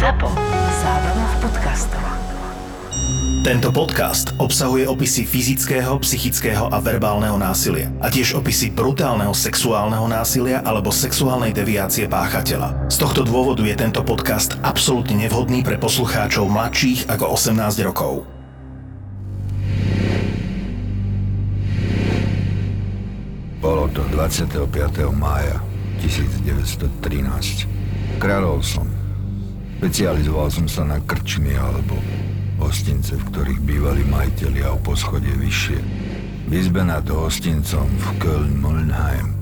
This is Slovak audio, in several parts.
ZAPO. Zábrná v podcastov. Tento podcast obsahuje opisy fyzického, psychického a verbálneho násilia a tiež opisy brutálneho sexuálneho násilia alebo sexuálnej deviácie páchateľa. Z tohto dôvodu je tento podcast absolútne nevhodný pre poslucháčov mladších ako 18 rokov. Bolo to 25. mája 1913. Kráľov som. Specializoval som sa na krčmy alebo hostince, v ktorých bývali majiteľi a o poschodie vyššie. V izbe nad hostincom v Köln-Molnheim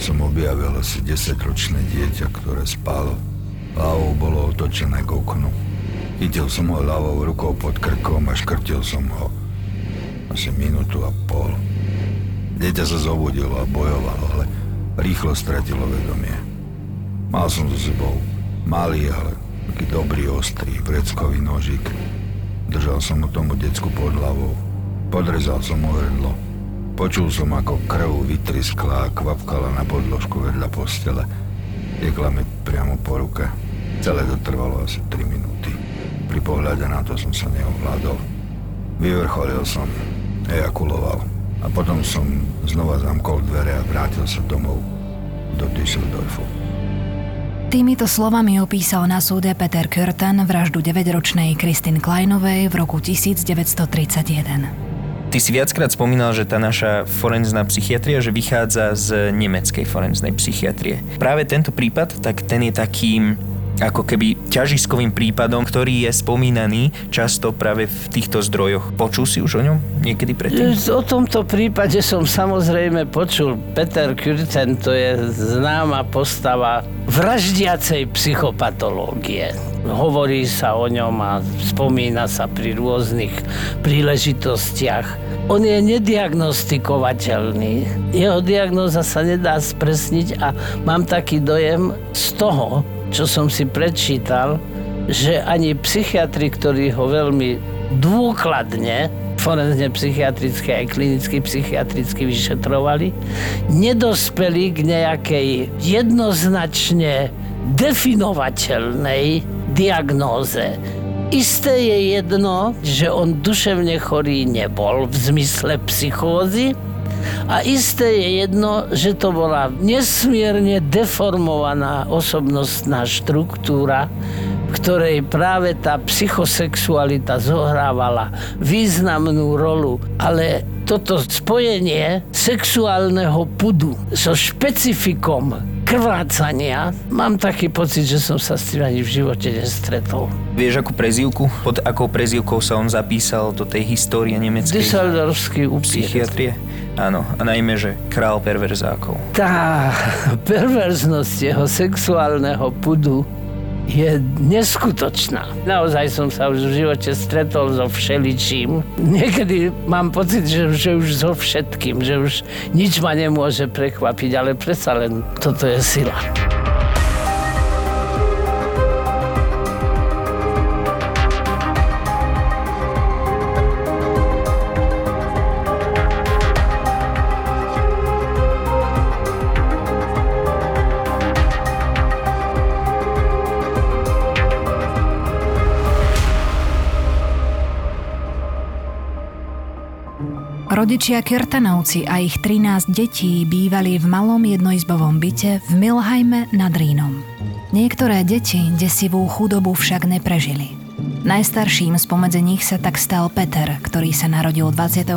som objavil asi 10-ročné dieťa, ktoré spalo. Hlavou bolo otočené k oknu. Chytil som ho ľavou rukou pod krkom a škrtil som ho asi minútu a pol. Dieťa sa zobudilo a bojovalo, ale rýchlo stratilo vedomie. Mal som so sebou malý, ale taký dobrý, ostrý vreckový nožik. Držal som mu tomu decku pod hlavou. Podrezal som mu hrdlo. Počul som, ako krv vytriskla a kvapkala na podložku vedľa postele. Tiekla mi priamo po ruke. Celé to trvalo asi 3 minúty. Pri pohľade na to som sa neovládol. Vyvrcholil som, ejakuloval. A potom som znova zamkol dvere a vrátil sa domov do Düsseldorfu. Týmito slovami opísal na súde Peter Körten vraždu 9-ročnej Kristin Kleinovej v roku 1931. Ty si viackrát spomínal, že tá naša forenzná psychiatria, že vychádza z nemeckej forenznej psychiatrie. Práve tento prípad, tak ten je takým ako keby ťažiskovým prípadom, ktorý je spomínaný často práve v týchto zdrojoch. Počul si už o ňom niekedy predtým? O tomto prípade som samozrejme počul. Peter Kürten to je známa postava vraždiacej psychopatológie. Hovorí sa o ňom a spomína sa pri rôznych príležitostiach. On je nediagnostikovateľný. Jeho diagnóza sa nedá spresniť a mám taký dojem z toho, čo som si prečítal, že ani psychiatri, ktorí ho veľmi dôkladne forenzne psychiatricky aj klinicky psychiatricky vyšetrovali, nedospeli k nejakej jednoznačne definovateľnej diagnóze. Isté je jedno, že on duševne chorý nebol v zmysle psychózy, a isté je jedno, že to bola nesmierne deformovaná osobnostná štruktúra, v ktorej práve tá psychosexualita zohrávala významnú rolu, ale toto spojenie sexuálneho pudu so špecifikom krvácania, mám taký pocit, že som sa s tým ani v živote nestretol. Vieš, akú prezývku? Pod akou prezývkou sa on zapísal do tej histórie nemeckej Düsseldorfský psychiatrie? Áno, a najmä, že král perverzákov. Tá perverznosť jeho sexuálneho pudu je neskutočná. Naozaj som sa už v živote stretol so všeličím. Niekedy mám pocit, že, že už so všetkým, že už nič ma nemôže prekvapiť, ale predsa len toto je sila. Rodičia Kertanovci a ich 13 detí bývali v malom jednoizbovom byte v Milhajme nad Rínom. Niektoré deti desivú chudobu však neprežili. Najstarším spomedzi nich sa tak stal Peter, ktorý sa narodil 26.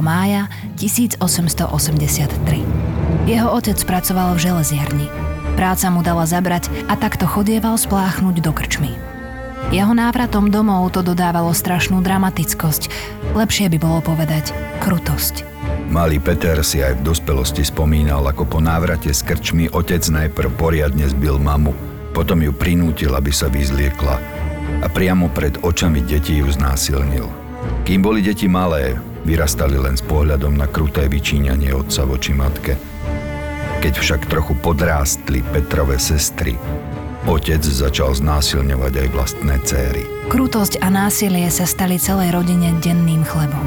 mája 1883. Jeho otec pracoval v železiarni. Práca mu dala zabrať a takto chodieval spláchnuť do krčmy. Jeho návratom domov to dodávalo strašnú dramatickosť, lepšie by bolo povedať krutosť. Malý Peter si aj v dospelosti spomínal, ako po návrate s krčmi otec najprv poriadne zbil mamu, potom ju prinútil, aby sa vyzliekla a priamo pred očami detí ju znásilnil. Kým boli deti malé, vyrastali len s pohľadom na kruté vyčíňanie otca voči matke. Keď však trochu podrástli Petrove sestry, Otec začal znásilňovať aj vlastné céry. Krutosť a násilie sa stali celej rodine denným chlebom.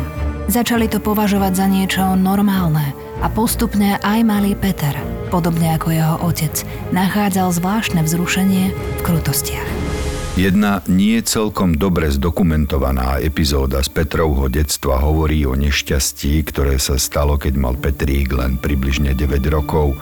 Začali to považovať za niečo normálne a postupne aj malý Peter, podobne ako jeho otec, nachádzal zvláštne vzrušenie v krutostiach. Jedna nie celkom dobre zdokumentovaná epizóda z Petrovho detstva hovorí o nešťastí, ktoré sa stalo, keď mal Petrík len približne 9 rokov,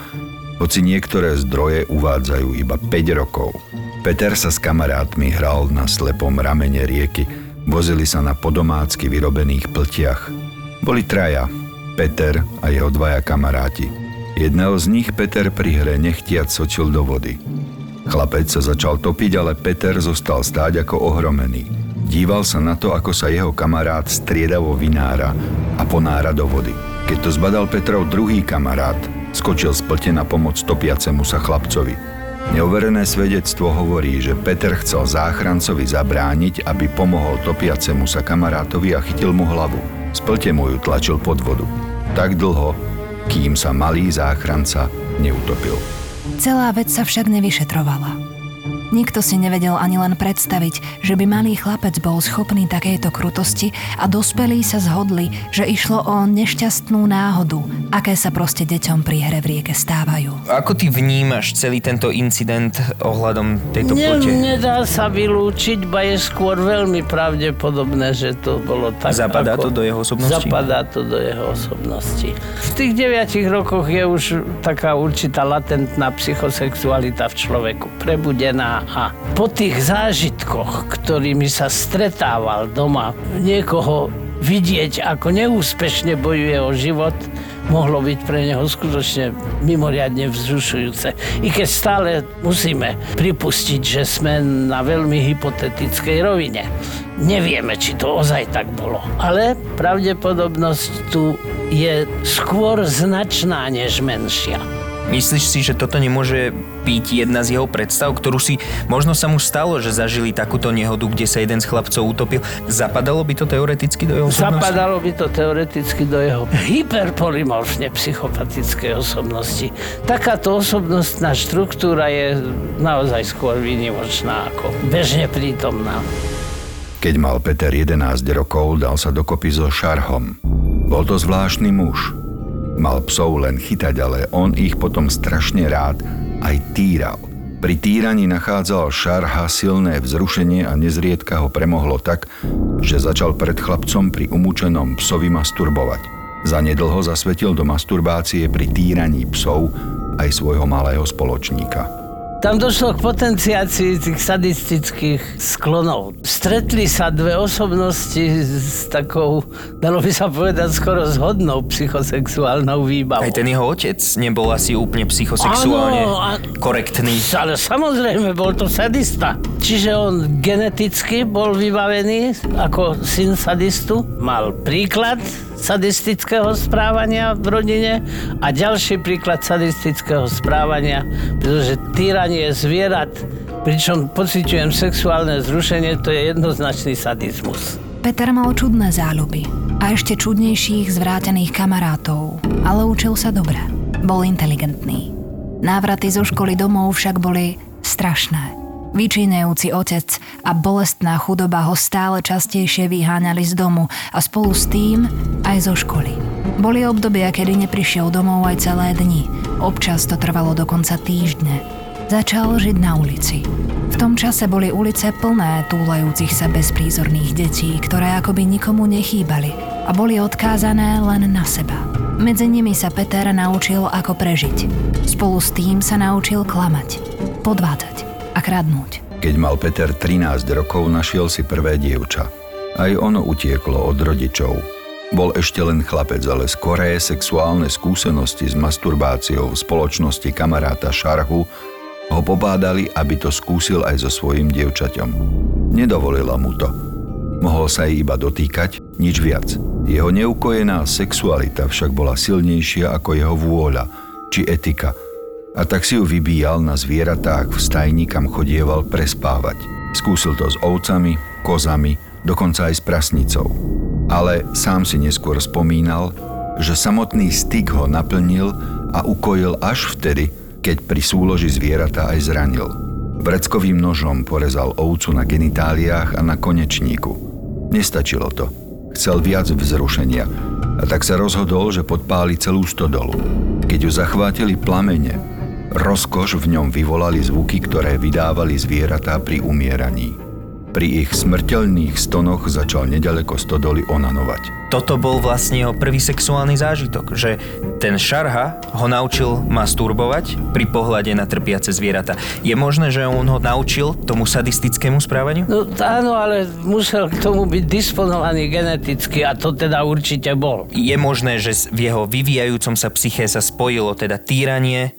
hoci niektoré zdroje uvádzajú iba 5 rokov. Peter sa s kamarátmi hral na slepom ramene rieky, vozili sa na podomácky vyrobených pltiach. Boli traja, Peter a jeho dvaja kamaráti. Jedného z nich Peter pri hre nechtiac sočil do vody. Chlapec sa začal topiť, ale Peter zostal stáť ako ohromený. Díval sa na to, ako sa jeho kamarát striedavo vynára a ponára do vody. Keď to zbadal Petrov druhý kamarát, skočil z plte na pomoc topiacemu sa chlapcovi. Neoverené svedectvo hovorí, že Peter chcel záchrancovi zabrániť, aby pomohol topiacemu sa kamarátovi a chytil mu hlavu. Z plte mu ju tlačil pod vodu. Tak dlho, kým sa malý záchranca neutopil. Celá vec sa však nevyšetrovala. Nikto si nevedel ani len predstaviť, že by malý chlapec bol schopný takejto krutosti a dospelí sa zhodli, že išlo o nešťastnú náhodu, aké sa proste deťom pri hre v rieke stávajú. Ako ty vnímaš celý tento incident ohľadom tejto Ne, plote? nedá sa vylúčiť, ba je skôr veľmi pravdepodobné, že to bolo tak. Zapadá ako... to do jeho osobnosti? Zapadá to do jeho osobnosti. V tých deviatich rokoch je už taká určitá latentná psychosexualita v človeku prebudená a po tých zážitkoch, ktorými sa stretával doma, niekoho vidieť, ako neúspešne bojuje o život, mohlo byť pre neho skutočne mimoriadne vzrušujúce. I keď stále musíme pripustiť, že sme na veľmi hypotetickej rovine. Nevieme, či to ozaj tak bolo. Ale pravdepodobnosť tu je skôr značná než menšia. Myslíš si, že toto nemôže byť jedna z jeho predstav, ktorú si možno sa mu stalo, že zažili takúto nehodu, kde sa jeden z chlapcov utopil? Zapadalo by to teoreticky do jeho osobnosti? Zapadalo by to teoreticky do jeho hyperpolymorfne psychopatickej osobnosti. Takáto osobnostná štruktúra je naozaj skôr výnimočná ako bežne prítomná. Keď mal Peter 11 rokov, dal sa dokopy so Šarhom. Bol to zvláštny muž. Mal psov len chytať, ale on ich potom strašne rád aj týral. Pri týraní nachádzal Šarha silné vzrušenie a nezriedka ho premohlo tak, že začal pred chlapcom pri umúčenom psovi masturbovať. Zanedlho zasvetil do masturbácie pri týraní psov aj svojho malého spoločníka. Tam došlo k potenciácii tých sadistických sklonov. Stretli sa dve osobnosti s takou, dalo by sa povedať, skoro zhodnou psychosexuálnou výbavou. Aj ten jeho otec nebol asi úplne psychosexuálne Áno, a- korektný. Ale samozrejme, bol to sadista. Čiže on geneticky bol vybavený ako syn sadistu. Mal príklad sadistického správania v rodine a ďalší príklad sadistického správania, pretože týranie zvierat, pričom pociťujem sexuálne zrušenie, to je jednoznačný sadizmus. Peter mal čudné záľuby a ešte čudnejších zvrátených kamarátov, ale učil sa dobre. Bol inteligentný. Návraty zo školy domov však boli strašné. Vyčínajúci otec a bolestná chudoba ho stále častejšie vyháňali z domu a spolu s tým aj zo školy. Boli obdobia, kedy neprišiel domov aj celé dni. Občas to trvalo dokonca týždne. Začal žiť na ulici. V tom čase boli ulice plné túlajúcich sa bezprízorných detí, ktoré akoby nikomu nechýbali a boli odkázané len na seba. Medzi nimi sa Peter naučil, ako prežiť. Spolu s tým sa naučil klamať, podvádzať kradnúť. Keď mal Peter 13 rokov, našiel si prvé dievča. Aj ono utieklo od rodičov. Bol ešte len chlapec, ale skoré sexuálne skúsenosti s masturbáciou v spoločnosti kamaráta Šarhu ho pobádali, aby to skúsil aj so svojím dievčaťom. Nedovolila mu to. Mohol sa jej iba dotýkať, nič viac. Jeho neukojená sexualita však bola silnejšia ako jeho vôľa či etika – a tak si ju vybíjal na zvieratách v stajni, kam chodieval prespávať. Skúsil to s ovcami, kozami, dokonca aj s prasnicou. Ale sám si neskôr spomínal, že samotný styk ho naplnil a ukojil až vtedy, keď pri súloži zvieratá aj zranil. Vreckovým nožom porezal ovcu na genitáliách a na konečníku. Nestačilo to. Chcel viac vzrušenia a tak sa rozhodol, že podpáli celú stodolu. Keď ju zachvátili plamene, Rozkoš v ňom vyvolali zvuky, ktoré vydávali zvieratá pri umieraní. Pri ich smrteľných stonoch začal nedaleko stodoly onanovať. Toto bol vlastne jeho prvý sexuálny zážitok, že ten šarha ho naučil masturbovať pri pohľade na trpiace zvieratá. Je možné, že on ho naučil tomu sadistickému správaniu? No áno, ale musel k tomu byť disponovaný geneticky a to teda určite bol. Je možné, že v jeho vyvíjajúcom sa psyché sa spojilo teda týranie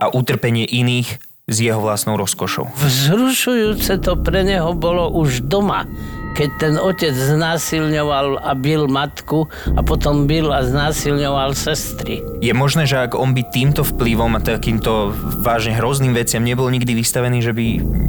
a utrpenie iných s jeho vlastnou rozkošou. Vzrušujúce to pre neho bolo už doma, keď ten otec znásilňoval a bil matku a potom bil a znásilňoval sestry. Je možné, že ak on by týmto vplyvom a takýmto vážne hrozným veciam nebol nikdy vystavený, že by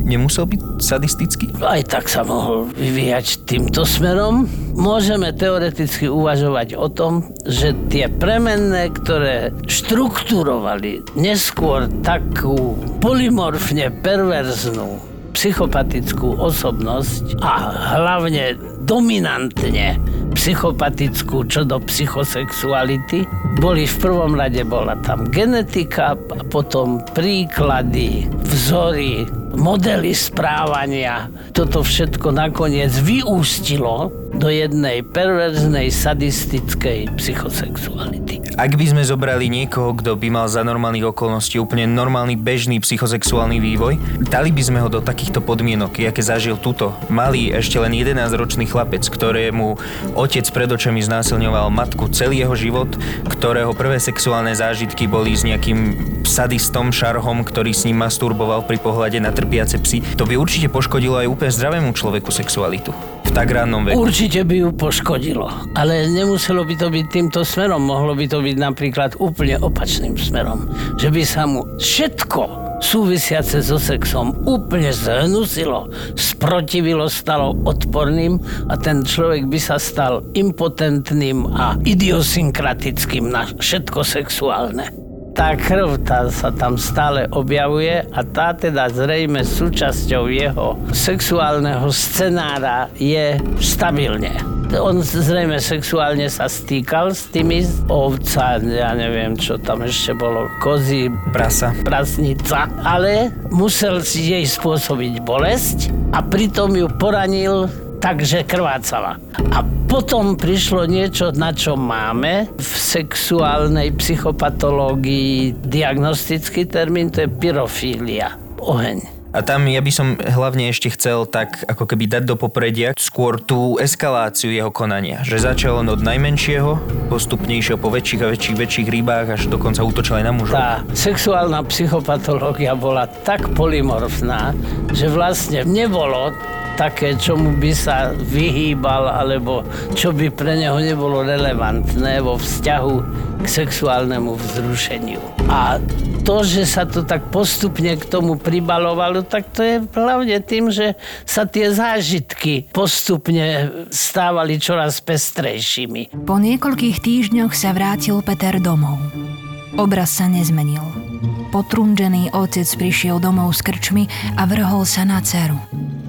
nemusel byť sadistický? Aj tak sa mohol vyvíjať týmto smerom. Môžeme teoreticky uvažovať o tom, že tie premenné, ktoré štruktúrovali neskôr takú polymorfne perverznú psychopatickú osobnosť a hlavne dominantne psychopatickú čo do psychosexuality. Boli v prvom rade bola tam genetika a potom príklady, vzory, modely správania. Toto všetko nakoniec vyústilo do jednej perverznej, sadistickej psychosexuality. Ak by sme zobrali niekoho, kto by mal za normálnych okolností úplne normálny bežný psychosexuálny vývoj, dali by sme ho do takýchto podmienok, aké zažil tuto malý, ešte len 11-ročný chlapec, ktorému otec pred očami znásilňoval matku celý jeho život, ktorého prvé sexuálne zážitky boli s nejakým sadistom, šarhom, ktorý s ním masturboval pri pohľade na trpiace psy. To by určite poškodilo aj úplne zdravému človeku sexualitu tak rannom veku. Určite by ju poškodilo, ale nemuselo by to byť týmto smerom, mohlo by to byť napríklad úplne opačným smerom, že by sa mu všetko súvisiace so sexom úplne zhnusilo, sprotivilo, stalo odporným a ten človek by sa stal impotentným a idiosynkratickým na všetko sexuálne tá krv tá sa tam stále objavuje a tá teda zrejme súčasťou jeho sexuálneho scenára je stabilne. On zrejme sexuálne sa stýkal s tými ovca, ja neviem, čo tam ešte bolo, kozy, prasa, prasnica, ale musel si jej spôsobiť bolesť a pritom ju poranil takže krvácala. A potom prišlo niečo, na čo máme v sexuálnej psychopatológii diagnostický termín, to je pyrofília, oheň. A tam ja by som hlavne ešte chcel tak ako keby dať do popredia skôr tú eskaláciu jeho konania. Že začal on od najmenšieho, postupnejšieho po väčších a väčších, väčších rybách, až dokonca útočil aj na mužov. Tá sexuálna psychopatológia bola tak polymorfná, že vlastne nebolo také, čomu by sa vyhýbal, alebo čo by pre neho nebolo relevantné vo vzťahu k sexuálnemu vzrušeniu. A to, že sa to tak postupne k tomu pribalovalo, tak to je hlavne tým, že sa tie zážitky postupne stávali čoraz pestrejšími. Po niekoľkých týždňoch sa vrátil Peter domov. Obraz sa nezmenil. Potrunžený otec prišiel domov s krčmi a vrhol sa na dceru.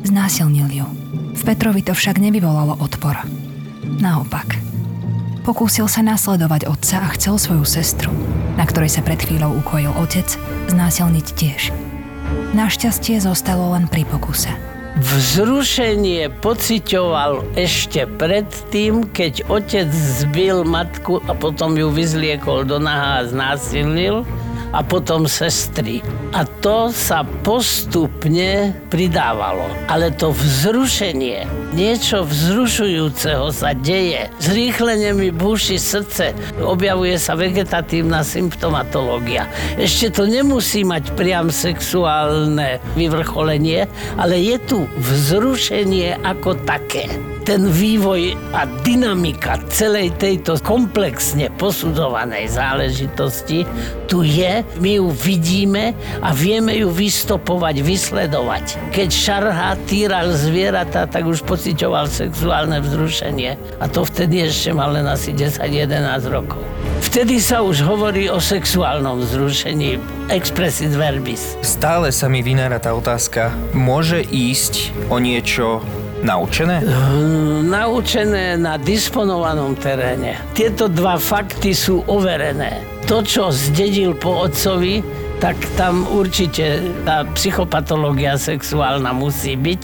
Znásilnil ju. V Petrovi to však nevyvolalo odpor. Naopak. Pokúsil sa nasledovať otca a chcel svoju sestru, na ktorej sa pred chvíľou ukojil otec, znásilniť tiež. Našťastie zostalo len pri pokuse. Vzrušenie pociťoval ešte predtým, keď otec zbil matku a potom ju vyzliekol do naha a znásilnil a potom sestry. A to sa postupne pridávalo. Ale to vzrušenie, niečo vzrušujúceho sa deje. Zrýchlenie mi búši srdce, objavuje sa vegetatívna symptomatológia. Ešte to nemusí mať priam sexuálne vyvrcholenie, ale je tu vzrušenie ako také ten vývoj a dynamika celej tejto komplexne posudzovanej záležitosti tu je, my ju vidíme a vieme ju vystopovať, vysledovať. Keď šarha týral zvieratá, tak už pocitoval sexuálne vzrušenie a to vtedy ešte mal len asi 10-11 rokov. Vtedy sa už hovorí o sexuálnom vzrušení expressis verbis. Stále sa mi vynára tá otázka, môže ísť o niečo Naučené? Naučené na disponovanom teréne. Tieto dva fakty sú overené. To, čo zdedil po otcovi, tak tam určite tá psychopatológia sexuálna musí byť.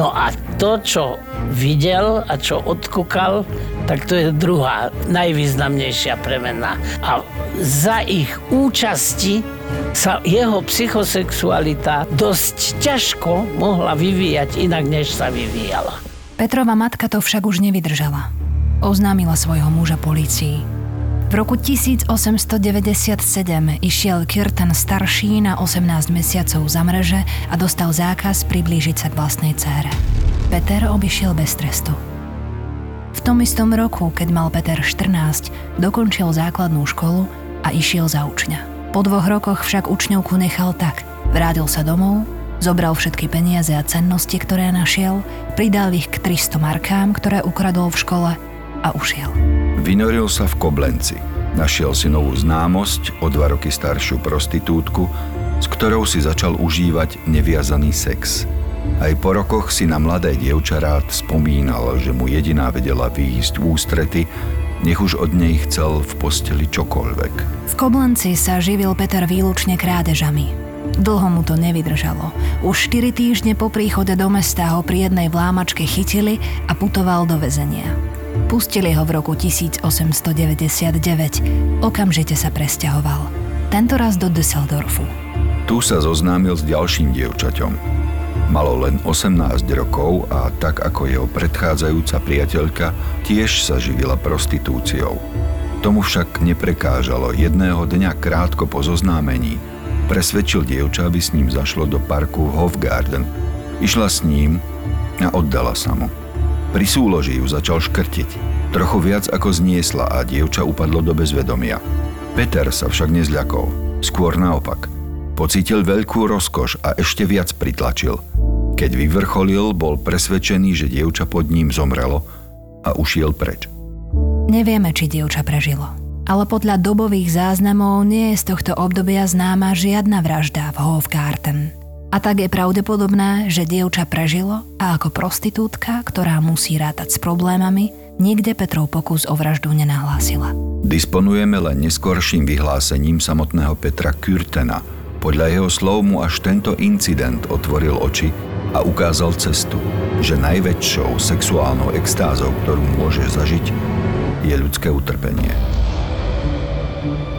No a to, čo videl a čo odkúkal, tak to je druhá, najvýznamnejšia premena. A za ich účasti sa jeho psychosexualita dosť ťažko mohla vyvíjať inak, než sa vyvíjala. Petrova matka to však už nevydržala. Oznámila svojho muža polícii. V roku 1897 išiel Kirtan starší na 18 mesiacov za mreže a dostal zákaz priblížiť sa k vlastnej cére. Peter obišiel bez trestu. V tom istom roku, keď mal Peter 14, dokončil základnú školu a išiel za učňa. Po dvoch rokoch však učňovku nechal tak. Vrátil sa domov, zobral všetky peniaze a cennosti, ktoré našiel, pridal ich k 300 markám, ktoré ukradol v škole a ušiel. Vynoril sa v Koblenci. Našiel si novú známosť, o dva roky staršiu prostitútku, s ktorou si začal užívať neviazaný sex. Aj po rokoch si na mladé dievča rád spomínal, že mu jediná vedela výjsť v ústrety, nech už od nej chcel v posteli čokoľvek. V Koblenci sa živil Peter výlučne krádežami. Dlho mu to nevydržalo. Už 4 týždne po príchode do mesta ho pri jednej vlámačke chytili a putoval do väzenia. Pustili ho v roku 1899. Okamžite sa presťahoval. Tento raz do Düsseldorfu. Tu sa zoznámil s ďalším dievčaťom. Malo len 18 rokov a tak ako jeho predchádzajúca priateľka tiež sa živila prostitúciou. Tomu však neprekážalo jedného dňa krátko po zoznámení. Presvedčil dievča, aby s ním zašlo do parku Hofgarden. Išla s ním a oddala sa mu. Pri súloži ju začal škrtiť. Trochu viac ako zniesla a dievča upadlo do bezvedomia. Peter sa však nezľakol. Skôr naopak. Pocítil veľkú rozkoš a ešte viac pritlačil. Keď vyvrcholil, bol presvedčený, že dievča pod ním zomrelo a ušiel preč. Nevieme, či dievča prežilo. Ale podľa dobových záznamov nie je z tohto obdobia známa žiadna vražda v Hofgarten. A tak je pravdepodobné, že dievča prežilo a ako prostitútka, ktorá musí rátať s problémami, nikde Petrov pokus o vraždu nenahlásila. Disponujeme len neskorším vyhlásením samotného Petra Kürtena. Podľa jeho slov mu až tento incident otvoril oči a ukázal cestu, že najväčšou sexuálnou extázou, ktorú môže zažiť, je ľudské utrpenie.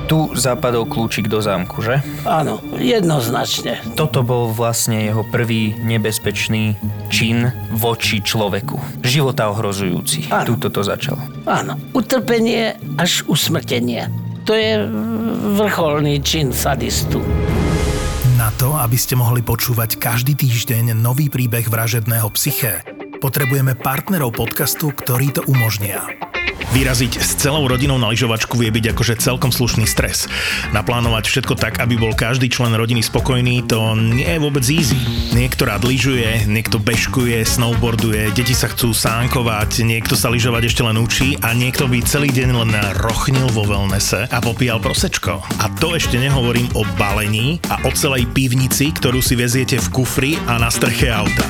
Tu zapadol kľúčik do zámku, že? Áno, jednoznačne. Toto bol vlastne jeho prvý nebezpečný čin voči človeku. Života ohrozujúci. Áno. Tuto to začalo. Áno, utrpenie až usmrtenie. To je vrcholný čin sadistu. Na to, aby ste mohli počúvať každý týždeň nový príbeh vražedného psyché, potrebujeme partnerov podcastu, ktorí to umožnia. Vyraziť s celou rodinou na lyžovačku vie byť akože celkom slušný stres. Naplánovať všetko tak, aby bol každý člen rodiny spokojný, to nie je vôbec easy. Niekto rád lyžuje, niekto bežkuje, snowboarduje, deti sa chcú sánkovať, niekto sa lyžovať ešte len učí a niekto by celý deň len rochnil vo wellnesse a popíjal prosečko. A to ešte nehovorím o balení a o celej pivnici, ktorú si veziete v kufri a na streche auta.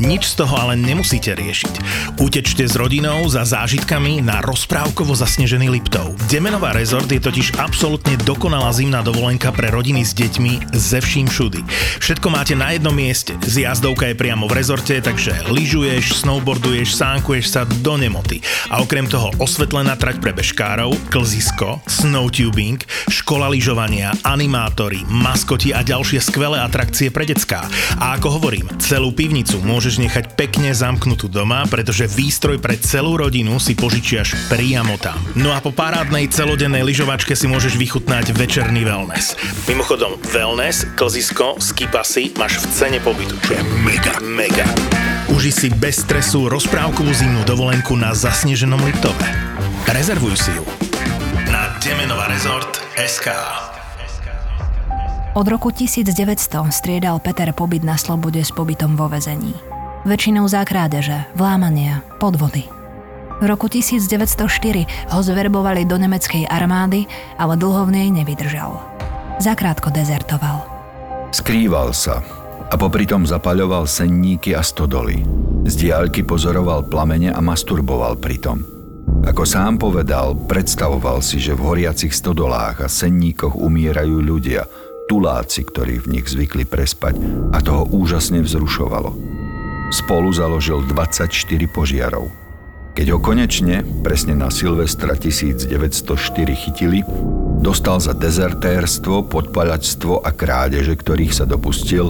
Nič z toho ale nemusíte riešiť. Utečte s rodinou za zážitkami na rozprávkovo zasnežený Liptov. Demenová rezort je totiž absolútne dokonalá zimná dovolenka pre rodiny s deťmi ze vším všudy. Všetko máte na jednom mieste. Zjazdovka je priamo v rezorte, takže lyžuješ, snowboarduješ, sánkuješ sa do nemoty. A okrem toho osvetlená trať pre bežkárov, klzisko, snowtubing, škola lyžovania, animátory, maskoti a ďalšie skvelé atrakcie pre decká. A ako hovorím, celú pivnicu môžeš nechať pekne zamknutú doma, pretože výstroj pre celú rodinu si požičiaš priamo tam. No a po parádnej celodennej lyžovačke si môžeš vychutnať večerný wellness. Mimochodom, wellness, klzisko, skipasy máš v cene pobytu, čo je mega, mega. Uži si bez stresu rozprávkovú zimnú dovolenku na zasneženom Liptove. Rezervuj si ju na Demenová rezort SK. Od roku 1900 striedal Peter pobyt na slobode s pobytom vo väzení. Väčšinou za krádeže, vlámania, podvody. V roku 1904 ho zverbovali do nemeckej armády, ale dlho v nej nevydržal. Zakrátko dezertoval. Skrýval sa a popri tom zapaľoval senníky a stodoly. Z diaľky pozoroval plamene a masturboval pritom. Ako sám povedal, predstavoval si, že v horiacich stodolách a senníkoch umierajú ľudia, tuláci, ktorí v nich zvykli prespať a toho úžasne vzrušovalo. Spolu založil 24 požiarov. Keď ho konečne, presne na Silvestra 1904 chytili, dostal za dezertérstvo, podpaľačstvo a krádeže, ktorých sa dopustil,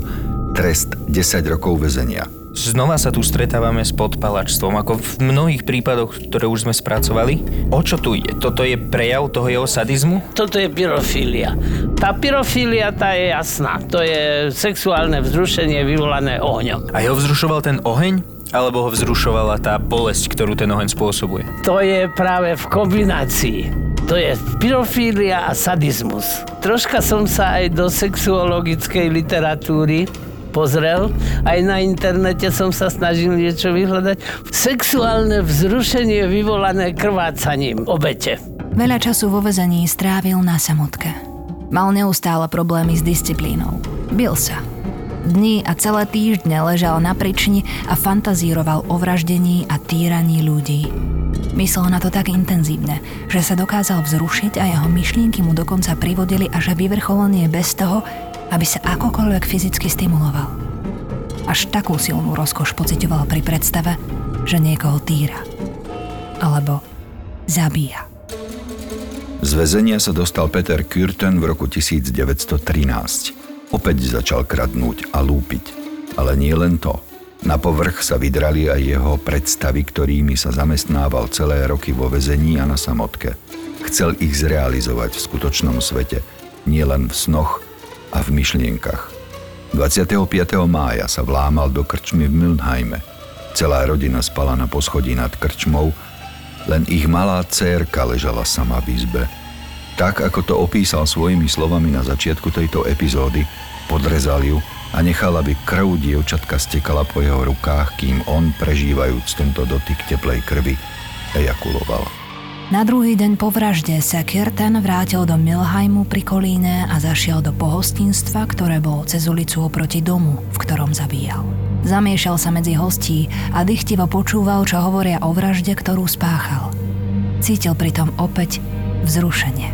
trest 10 rokov väzenia. Znova sa tu stretávame s podpalačstvom, ako v mnohých prípadoch, ktoré už sme spracovali. O čo tu ide? Toto je prejav toho jeho sadizmu? Toto je pyrofília. Tá pyrofília, tá je jasná. To je sexuálne vzrušenie vyvolané ohňom. A jeho vzrušoval ten oheň? Alebo ho vzrušovala tá bolesť, ktorú ten oheň spôsobuje? To je práve v kombinácii. To je pyrofília a sadizmus. Troška som sa aj do sexuologickej literatúry pozrel. Aj na internete som sa snažil niečo vyhľadať. Sexuálne vzrušenie vyvolané krvácaním obete. Veľa času vo vezení strávil na samotke. Mal neustále problémy s disciplínou. Bil sa. Dni a celé týždne ležal na prični a fantazíroval o vraždení a týraní ľudí. Myslel na to tak intenzívne, že sa dokázal vzrušiť a jeho myšlienky mu dokonca privodili až vyvrcholenie bez toho, aby sa akokoľvek fyzicky stimuloval. Až takú silnú rozkoš pocitoval pri predstave, že niekoho týra. Alebo zabíja. Z väzenia sa dostal Peter Kürten v roku 1913. Opäť začal kradnúť a lúpiť. Ale nie len to. Na povrch sa vydrali aj jeho predstavy, ktorými sa zamestnával celé roky vo väzení a na samotke. Chcel ich zrealizovať v skutočnom svete, nielen v snoch a v myšlienkach. 25. mája sa vlámal do krčmy v Milnheime. Celá rodina spala na poschodí nad krčmou, len ich malá cérka ležala sama v izbe. Tak, ako to opísal svojimi slovami na začiatku tejto epizódy, podrezal ju a nechal, aby krv dievčatka stekala po jeho rukách, kým on, prežívajúc tento dotyk teplej krvi, ejakuloval. Na druhý deň po vražde sa Kirtan vrátil do Milheimu pri Kolíne a zašiel do pohostinstva, ktoré bolo cez ulicu oproti domu, v ktorom zabíjal. Zamiešal sa medzi hostí a dychtivo počúval, čo hovoria o vražde, ktorú spáchal. Cítil pritom opäť vzrušenie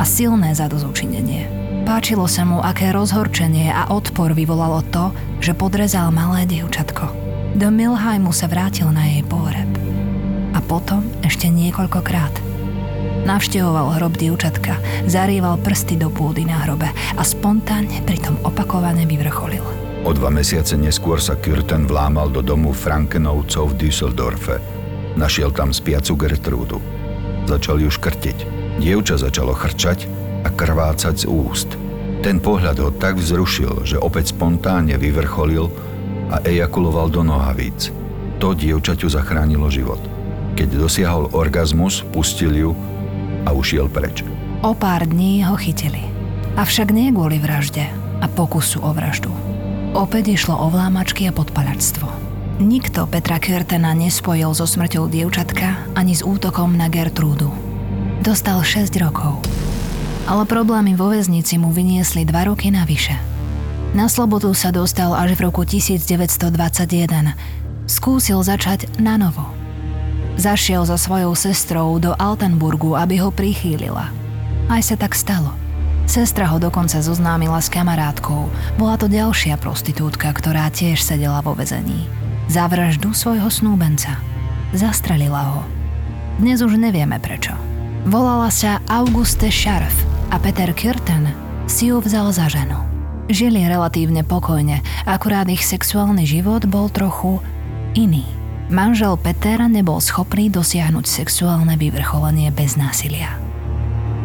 a silné zadozučinenie. Páčilo sa mu, aké rozhorčenie a odpor vyvolalo to, že podrezal malé dievčatko. Do Milheimu sa vrátil na jej pohreb potom ešte niekoľkokrát. Navštevoval hrob dievčatka, zarieval prsty do pôdy na hrobe a spontánne pritom opakovane vyvrcholil. O dva mesiace neskôr sa Kürten vlámal do domu Frankenovcov v Düsseldorfe. Našiel tam spiacu Gertrúdu. Začal ju škrtiť. Dievča začalo chrčať a krvácať z úst. Ten pohľad ho tak vzrušil, že opäť spontánne vyvrcholil a ejakuloval do nohavíc. To dievčaťu zachránilo život. Keď dosiahol orgazmus, pustil ju a ušiel preč. O pár dní ho chytili. Avšak nie kvôli vražde a pokusu o vraždu. Opäť išlo o vlámačky a podpalačstvo. Nikto Petra Kürtena nespojil so smrťou dievčatka ani s útokom na Gertrúdu. Dostal 6 rokov. Ale problémy vo väznici mu vyniesli 2 roky navyše. Na slobodu sa dostal až v roku 1921. Skúsil začať na novo – Zašiel za svojou sestrou do Altenburgu, aby ho prichýlila. Aj sa tak stalo. Sestra ho dokonca zoznámila s kamarátkou. Bola to ďalšia prostitútka, ktorá tiež sedela vo vezení. Za vraždu svojho snúbenca. Zastrelila ho. Dnes už nevieme prečo. Volala sa Auguste Scharf a Peter Kürten si ju vzal za ženu. Žili relatívne pokojne, akurát ich sexuálny život bol trochu iný. Manžel Peter nebol schopný dosiahnuť sexuálne vyvrcholenie bez násilia.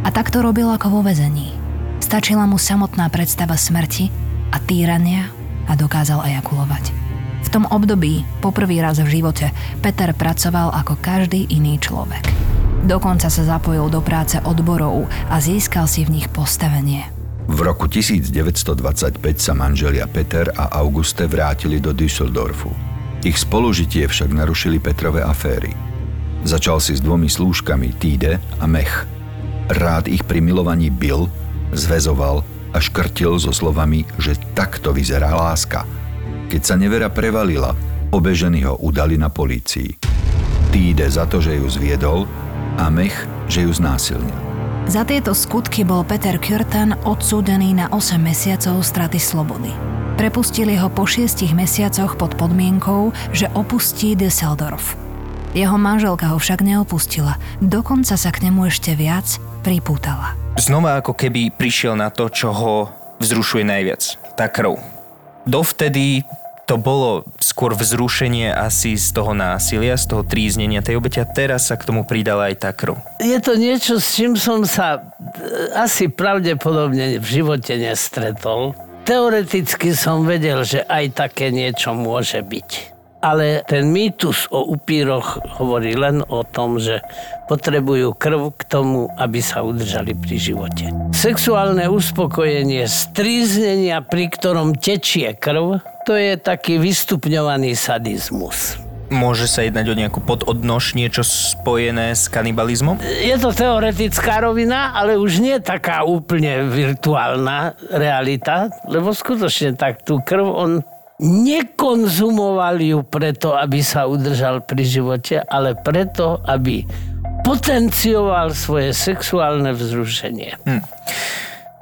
A tak to robil ako vo vezení. Stačila mu samotná predstava smrti a týrania a dokázal ejakulovať. V tom období, poprvý raz v živote, Peter pracoval ako každý iný človek. Dokonca sa zapojil do práce odborov a získal si v nich postavenie. V roku 1925 sa manželia Peter a Auguste vrátili do Düsseldorfu. Ich spolužitie však narušili Petrové aféry. Začal si s dvomi slúžkami Týde a Mech. Rád ich pri milovaní bil, zväzoval a škrtil so slovami, že takto vyzerá láska. Keď sa nevera prevalila, obe ženy ho udali na polícii. Týde za to, že ju zviedol a Mech, že ju znásilnil. Za tieto skutky bol Peter Kürten odsúdený na 8 mesiacov straty slobody. Prepustili ho po 6 mesiacoch pod podmienkou, že opustí Düsseldorf. Jeho manželka ho však neopustila, dokonca sa k nemu ešte viac pripútala. Znova ako keby prišiel na to, čo ho vzrušuje najviac. Tá krv. Dovtedy to bolo skôr vzrušenie asi z toho násilia, z toho tríznenia tej obete a teraz sa k tomu pridala aj tá krv. Je to niečo, s čím som sa e, asi pravdepodobne v živote nestretol. Teoreticky som vedel, že aj také niečo môže byť. Ale ten mýtus o upíroch hovorí len o tom, že potrebujú krv k tomu, aby sa udržali pri živote. Sexuálne uspokojenie stríznenia, pri ktorom tečie krv, to je taký vystupňovaný sadizmus. Môže sa jednať o nejakú pododnož, niečo spojené s kanibalizmom? Je to teoretická rovina, ale už nie taká úplne virtuálna realita, lebo skutočne tak tú krv on nekonzumoval ju preto, aby sa udržal pri živote, ale preto, aby potencioval svoje sexuálne vzrušenie. Hm.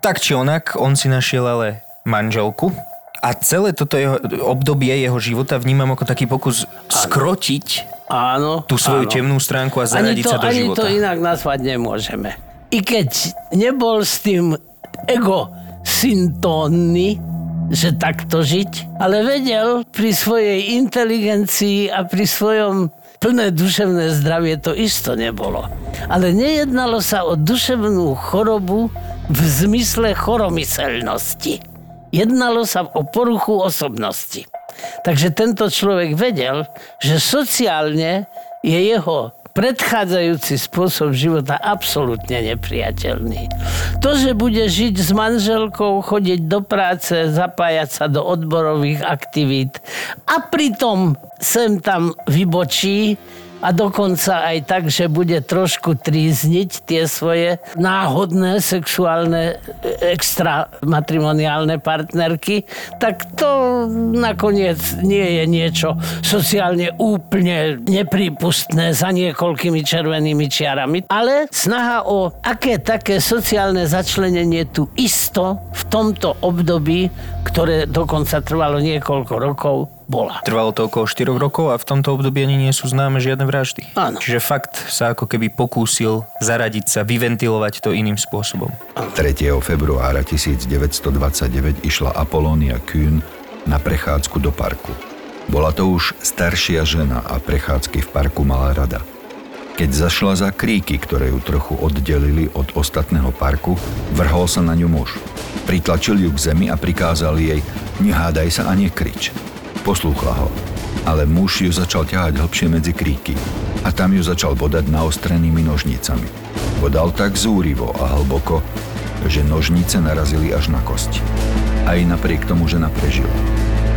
Tak či onak, on si našiel ale manželku, a celé toto jeho obdobie jeho života vnímam ako taký pokus skrotiť áno, tú svoju áno. temnú stránku a zaradiť ani to, sa do ani života. to inak nazvať nemôžeme. I keď nebol s tým ego syntónny, že takto žiť, ale vedel pri svojej inteligencii a pri svojom plné duševné zdravie to isto nebolo. Ale nejednalo sa o duševnú chorobu v zmysle choromyselnosti. Jednalo sa o poruchu osobnosti. Takže tento človek vedel, že sociálne je jeho predchádzajúci spôsob života absolútne nepriateľný. To, že bude žiť s manželkou, chodiť do práce, zapájať sa do odborových aktivít a pritom sem tam vybočí, a dokonca aj tak, že bude trošku trízniť tie svoje náhodné sexuálne e, extramatrimoniálne partnerky, tak to nakoniec nie je niečo sociálne úplne neprípustné za niekoľkými červenými čiarami, ale snaha o aké také sociálne začlenenie tu isto v tomto období, ktoré dokonca trvalo niekoľko rokov, bola. Trvalo to okolo 4 rokov a v tomto období ani nie sú známe žiadne vraždy. Áno. Čiže fakt sa ako keby pokúsil zaradiť sa, vyventilovať to iným spôsobom. 3. februára 1929 išla Apolónia Kühn na prechádzku do parku. Bola to už staršia žena a prechádzky v parku mala rada. Keď zašla za kríky, ktoré ju trochu oddelili od ostatného parku, vrhol sa na ňu muž. Pritlačil ju k zemi a prikázal jej, nehádaj sa a nekrič. Poslúchla ho, ale muž ju začal ťahať hlbšie medzi kríky a tam ju začal bodať naostrenými nožnicami. Bodal tak zúrivo a hlboko, že nožnice narazili až na kosť. Aj napriek tomu žena prežila.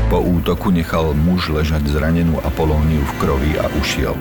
Po útoku nechal muž ležať zranenú Apolóniu v krovi a ušiel.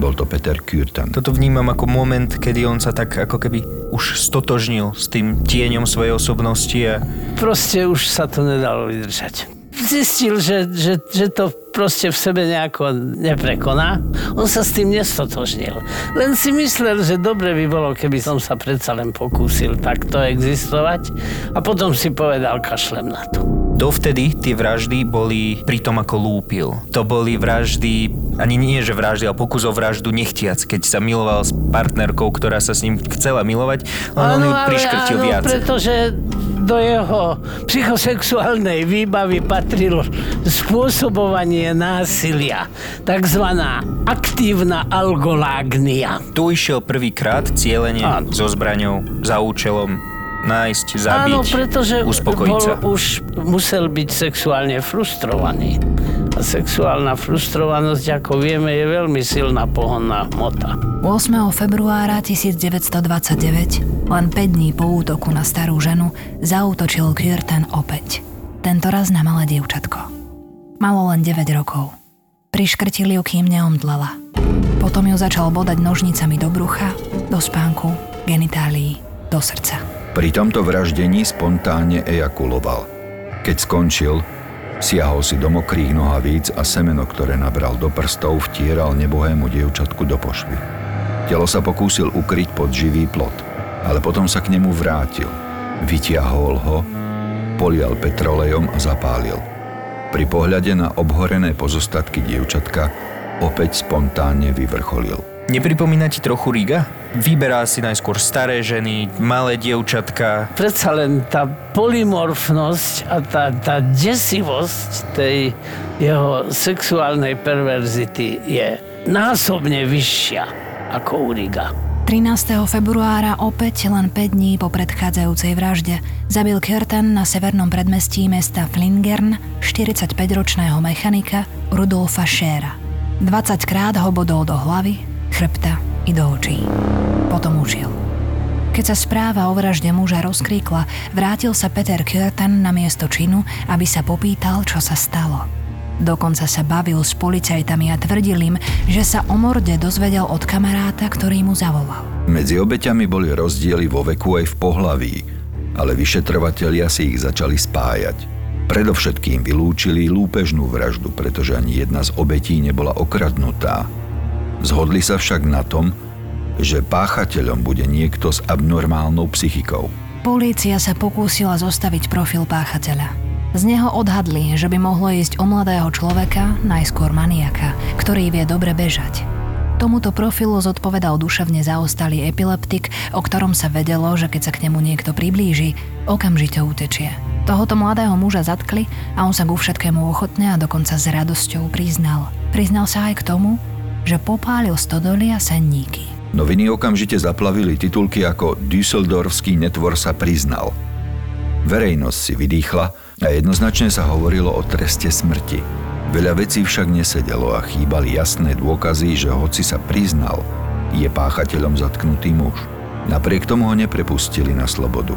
Bol to Peter Kürten. Toto vnímam ako moment, kedy on sa tak ako keby už stotožnil s tým tieňom svojej osobnosti a... Proste už sa to nedalo vydržať zistil, že, že, že to proste v sebe nejako neprekoná. On sa s tým nestotožnil. Len si myslel, že dobre by bolo, keby som sa predsa len pokúsil takto existovať a potom si povedal, kašlem na to. Dovtedy tie vraždy boli pri tom, ako lúpil. To boli vraždy, ani nie že vraždy, ale pokus o vraždu nechtiac, keď sa miloval s partnerkou, ktorá sa s ním chcela milovať, len on ju priškrtil viac. pretože do jeho psychosexuálnej výbavy patrilo spôsobovanie násilia, takzvaná aktívna algolágnia. Tu išiel prvýkrát cieľenie so zbraňou za účelom nájsť, zabiť, Áno, pretože uspokojiť bol, sa. už musel byť sexuálne frustrovaný. A sexuálna frustrovanosť, ako vieme, je veľmi silná pohonná hmota. 8. februára 1929, len 5 dní po útoku na starú ženu, zautočil Kürten opäť. Tento raz na malé dievčatko. Malo len 9 rokov. Priškrtili ju, kým neomdlela. Potom ju začal bodať nožnicami do brucha, do spánku, genitálií, do srdca. Pri tomto vraždení spontánne ejakuloval. Keď skončil, siahol si do mokrých nohavíc a semeno, ktoré nabral do prstov, vtieral nebohému dievčatku do pošvy. Telo sa pokúsil ukryť pod živý plot. ale potom sa k nemu vrátil. Vytiahol ho, polial petrolejom a zapálil. Pri pohľade na obhorené pozostatky dievčatka opäť spontánne vyvrcholil. Nepripomína ti trochu Riga? Vyberá si najskôr staré ženy, malé dievčatka. Predsa len tá polymorfnosť a tá, tá desivosť tej jeho sexuálnej perverzity je násobne vyššia ako u Riga. 13. februára opäť len 5 dní po predchádzajúcej vražde zabil Kjörten na severnom predmestí mesta Flingern 45-ročného mechanika Rudolfa Schera. 20 krát ho bodol do hlavy, chrbta i do očí. Potom užil. Keď sa správa o vražde muža rozkríkla, vrátil sa Peter Kjörten na miesto činu, aby sa popýtal, čo sa stalo. Dokonca sa bavil s policajtami a tvrdil im, že sa o morde dozvedel od kamaráta, ktorý mu zavolal. Medzi obeťami boli rozdiely vo veku aj v pohlaví, ale vyšetrovatelia si ich začali spájať. Predovšetkým vylúčili lúpežnú vraždu, pretože ani jedna z obetí nebola okradnutá. Zhodli sa však na tom, že páchateľom bude niekto s abnormálnou psychikou. Polícia sa pokúsila zostaviť profil páchateľa. Z neho odhadli, že by mohlo ísť o mladého človeka, najskôr maniaka, ktorý vie dobre bežať. Tomuto profilu zodpovedal duševne zaostalý epileptik, o ktorom sa vedelo, že keď sa k nemu niekto priblíži, okamžite utečie. Tohoto mladého muža zatkli a on sa ku všetkému ochotne a dokonca s radosťou priznal. Priznal sa aj k tomu, že popálil stodoly a senníky. Noviny okamžite zaplavili titulky ako Düsseldorfský netvor sa priznal. Verejnosť si vydýchla a jednoznačne sa hovorilo o treste smrti. Veľa vecí však nesedelo a chýbali jasné dôkazy, že hoci sa priznal, je páchateľom zatknutý muž. Napriek tomu ho neprepustili na slobodu,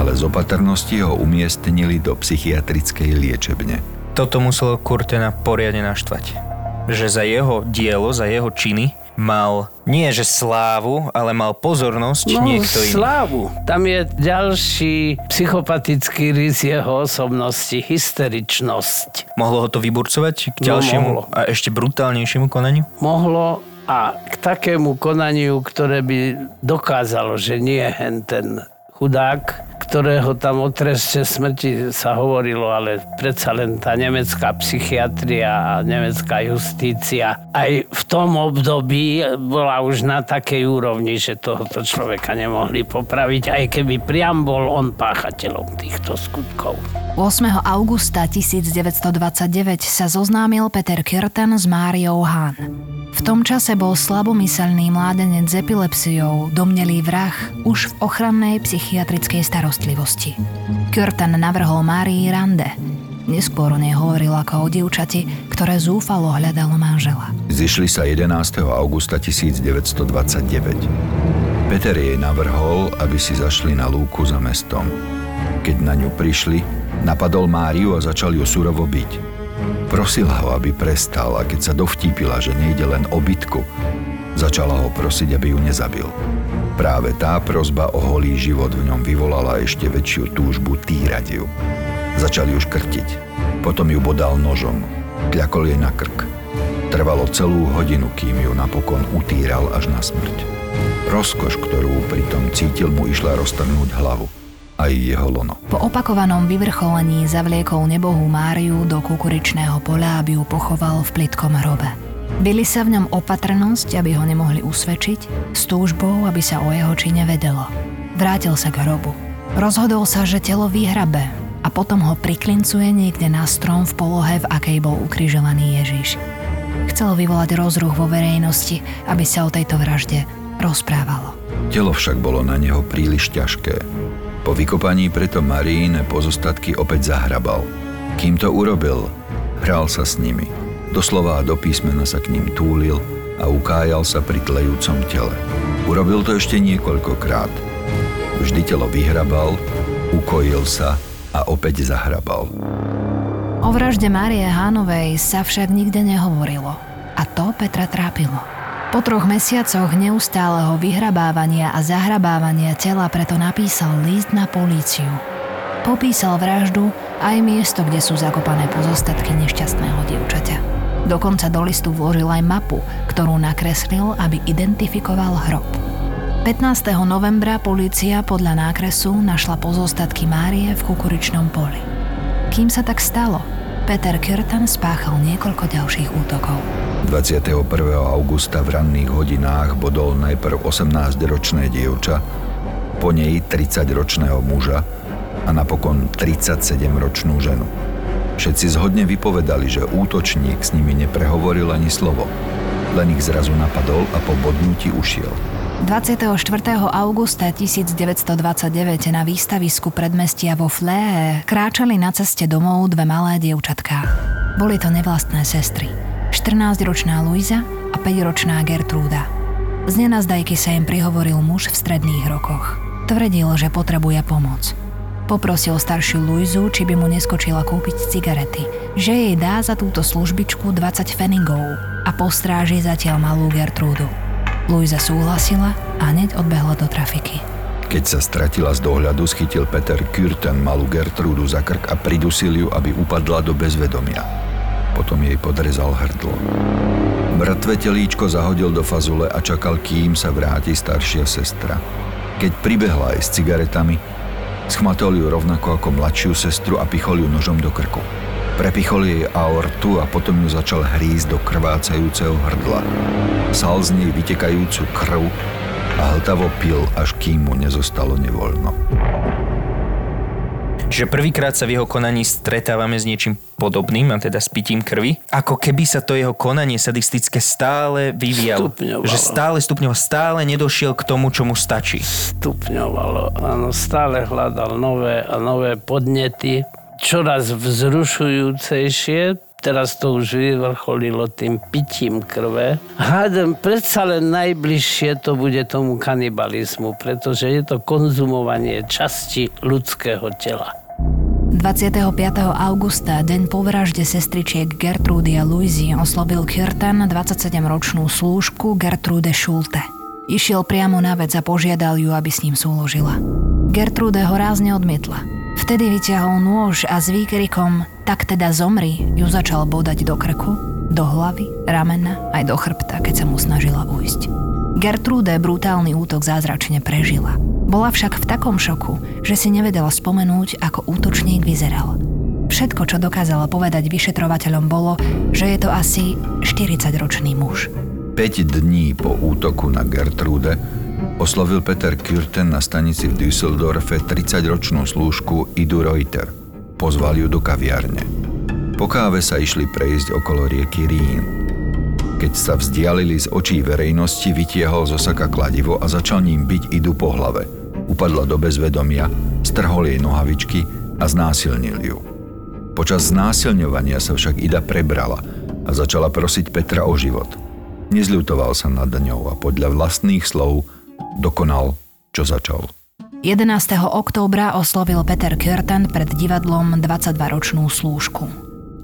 ale z opatrnosti ho umiestnili do psychiatrickej liečebne. Toto muselo Kurtena poriadne naštvať. Že za jeho dielo, za jeho činy mal nie že slávu, ale mal pozornosť No, niekto iný. slávu. Tam je ďalší psychopatický rys jeho osobnosti, hysteričnosť. Mohlo ho to vyburcovať k No, ďalšiemu mohlo. a ešte brutálnejšiemu konaniu? Mohlo a k takému konaniu, ktoré by dokázalo, že nie hen ten chudák, ktorého tam o treste smrti sa hovorilo, ale predsa len tá nemecká psychiatria a nemecká justícia aj v tom období bola už na takej úrovni, že tohoto človeka nemohli popraviť, aj keby priam bol on páchateľom týchto skutkov. 8. augusta 1929 sa zoznámil Peter Kjörten s Máriou Hahn. V tom čase bol slabomyselný mládenec s epilepsiou, domnelý vrah už v ochrannej psychiatrickej starostlivosti. Kjörten navrhol Márii rande. Neskôr o nej hovoril ako o dievčati, ktoré zúfalo hľadalo manžela. Zišli sa 11. augusta 1929. Peter jej navrhol, aby si zašli na lúku za mestom. Keď na ňu prišli, napadol Máriu a začal ju surovo byť. Prosila ho, aby prestal a keď sa dovtípila, že nejde len o bitku, začala ho prosiť, aby ju nezabil. Práve tá prozba o holý život v ňom vyvolala ešte väčšiu túžbu týrať ju. Začal ju škrtiť. Potom ju bodal nožom. Kľakol jej na krk. Trvalo celú hodinu, kým ju napokon utíral až na smrť. Rozkoš, ktorú pritom cítil, mu išla roztrhnúť hlavu. Aj jeho lono. Po opakovanom vyvrcholení zavliekol nebohú Máriu do kukuričného poľa, aby ju pochoval v plitkom hrobe. Byli sa v ňom opatrnosť, aby ho nemohli usvedčiť, s túžbou, aby sa o jeho čine vedelo. Vrátil sa k hrobu. Rozhodol sa, že telo vyhrabe a potom ho priklincuje niekde na strom v polohe, v akej bol ukrižovaný Ježiš. Chcel vyvolať rozruch vo verejnosti, aby sa o tejto vražde rozprávalo. Telo však bolo na neho príliš ťažké. Po vykopaní preto Maríne pozostatky opäť zahrabal. Kým to urobil, hral sa s nimi. Doslova a do písmena sa k ním túlil a ukájal sa pri tlejúcom tele. Urobil to ešte niekoľkokrát. Vždy telo vyhrabal, ukojil sa a opäť zahrabal. O vražde Márie Hánovej sa však nikde nehovorilo. A to Petra trápilo. Po troch mesiacoch neustáleho vyhrabávania a zahrabávania tela preto napísal list na políciu. Popísal vraždu aj miesto, kde sú zakopané pozostatky nešťastného dievčaťa. Dokonca do listu vložil aj mapu, ktorú nakreslil, aby identifikoval hrob. 15. novembra polícia podľa nákresu našla pozostatky Márie v kukuričnom poli. Kým sa tak stalo, Peter Kürtan spáchal niekoľko ďalších útokov. 21. augusta v ranných hodinách bodol najprv 18-ročné dievča, po nej 30-ročného muža a napokon 37-ročnú ženu. Všetci zhodne vypovedali, že útočník s nimi neprehovoril ani slovo, len ich zrazu napadol a po bodnutí ušiel. 24. augusta 1929 na výstavisku predmestia vo Fléhe kráčali na ceste domov dve malé dievčatká. Boli to nevlastné sestry. 14-ročná Luisa a 5-ročná Gertrúda. Z nenazdajky sa im prihovoril muž v stredných rokoch. Tvrdil, že potrebuje pomoc. Poprosil staršiu Luizu, či by mu neskočila kúpiť cigarety, že jej dá za túto službičku 20 feningov a postráži zatiaľ malú Gertrúdu. Luisa súhlasila a hneď odbehla do trafiky. Keď sa stratila z dohľadu, schytil Peter Kürten malú Gertrúdu za krk a pridusil ju, aby upadla do bezvedomia. Potom jej podrezal hrdlo. Mŕtve telíčko zahodil do fazule a čakal, kým sa vráti staršia sestra. Keď pribehla aj s cigaretami, schmatol ju rovnako ako mladšiu sestru a pichol ju nožom do krku. Prepichol jej aortu a potom ju začal hrísť do krvácajúceho hrdla. Sal z nej vytekajúcu krv a hltavo pil, až kým mu nezostalo nevoľno. Čiže prvýkrát sa v jeho konaní stretávame s niečím podobným, a teda s pitím krvi. Ako keby sa to jeho konanie sadistické stále vyvíjalo. Stupňovalo. Že stále stupňovalo, stále nedošiel k tomu, čo mu stačí. Stupňovalo, áno, stále hľadal nové a nové podnety, čoraz vzrušujúcejšie, teraz to už vyvrcholilo tým pitím krve. Hádam, predsa len najbližšie to bude tomu kanibalizmu, pretože je to konzumovanie časti ľudského tela. 25. augusta, deň po vražde sestričiek Gertrudy a Luizy, oslovil Kürten 27-ročnú slúžku Gertrude Schulte. Išiel priamo na vec a požiadal ju, aby s ním súložila. Gertrude ho rázne odmietla. Vtedy vyťahol nôž a s výkrikom tak teda zomri ju začal bodať do krku, do hlavy, ramena aj do chrbta, keď sa mu snažila ujsť. Gertrude brutálny útok zázračne prežila. Bola však v takom šoku, že si nevedela spomenúť, ako útočník vyzeral. Všetko, čo dokázala povedať vyšetrovateľom bolo, že je to asi 40-ročný muž. 5 dní po útoku na Gertrude oslovil Peter Kürten na stanici v Düsseldorfe 30-ročnú slúžku Idu Reuter. Pozval ju do kaviarne. Po káve sa išli prejsť okolo rieky Rín. Keď sa vzdialili z očí verejnosti, vytiehol zo saka kladivo a začal ním byť Idu po hlave. Upadla do bezvedomia, strhol jej nohavičky a znásilnil ju. Počas znásilňovania sa však Ida prebrala a začala prosiť Petra o život. Nezľutoval sa nad ňou a podľa vlastných slov dokonal, čo začal. 11. októbra oslovil Peter Kürten pred divadlom 22-ročnú slúžku.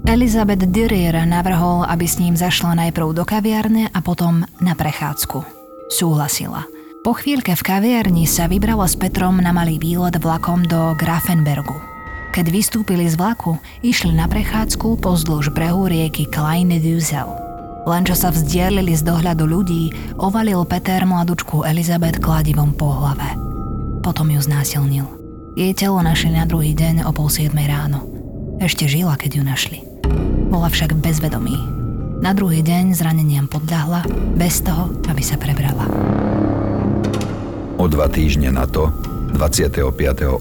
Elizabeth Dürer navrhol, aby s ním zašla najprv do kaviarne a potom na prechádzku. Súhlasila. Po chvíľke v kaviarni sa vybrala s Petrom na malý výlet vlakom do Grafenbergu. Keď vystúpili z vlaku, išli na prechádzku pozdĺž brehu rieky Kleine Düsel – len čo sa vzdielili z dohľadu ľudí, ovalil Peter mladučku Elizabeth kladivom po hlave. Potom ju znásilnil. Jej telo našli na druhý deň o pol ráno. Ešte žila, keď ju našli. Bola však bezvedomí. Na druhý deň zraneniam podľahla, bez toho, aby sa prebrala. O dva týždne na to, 25.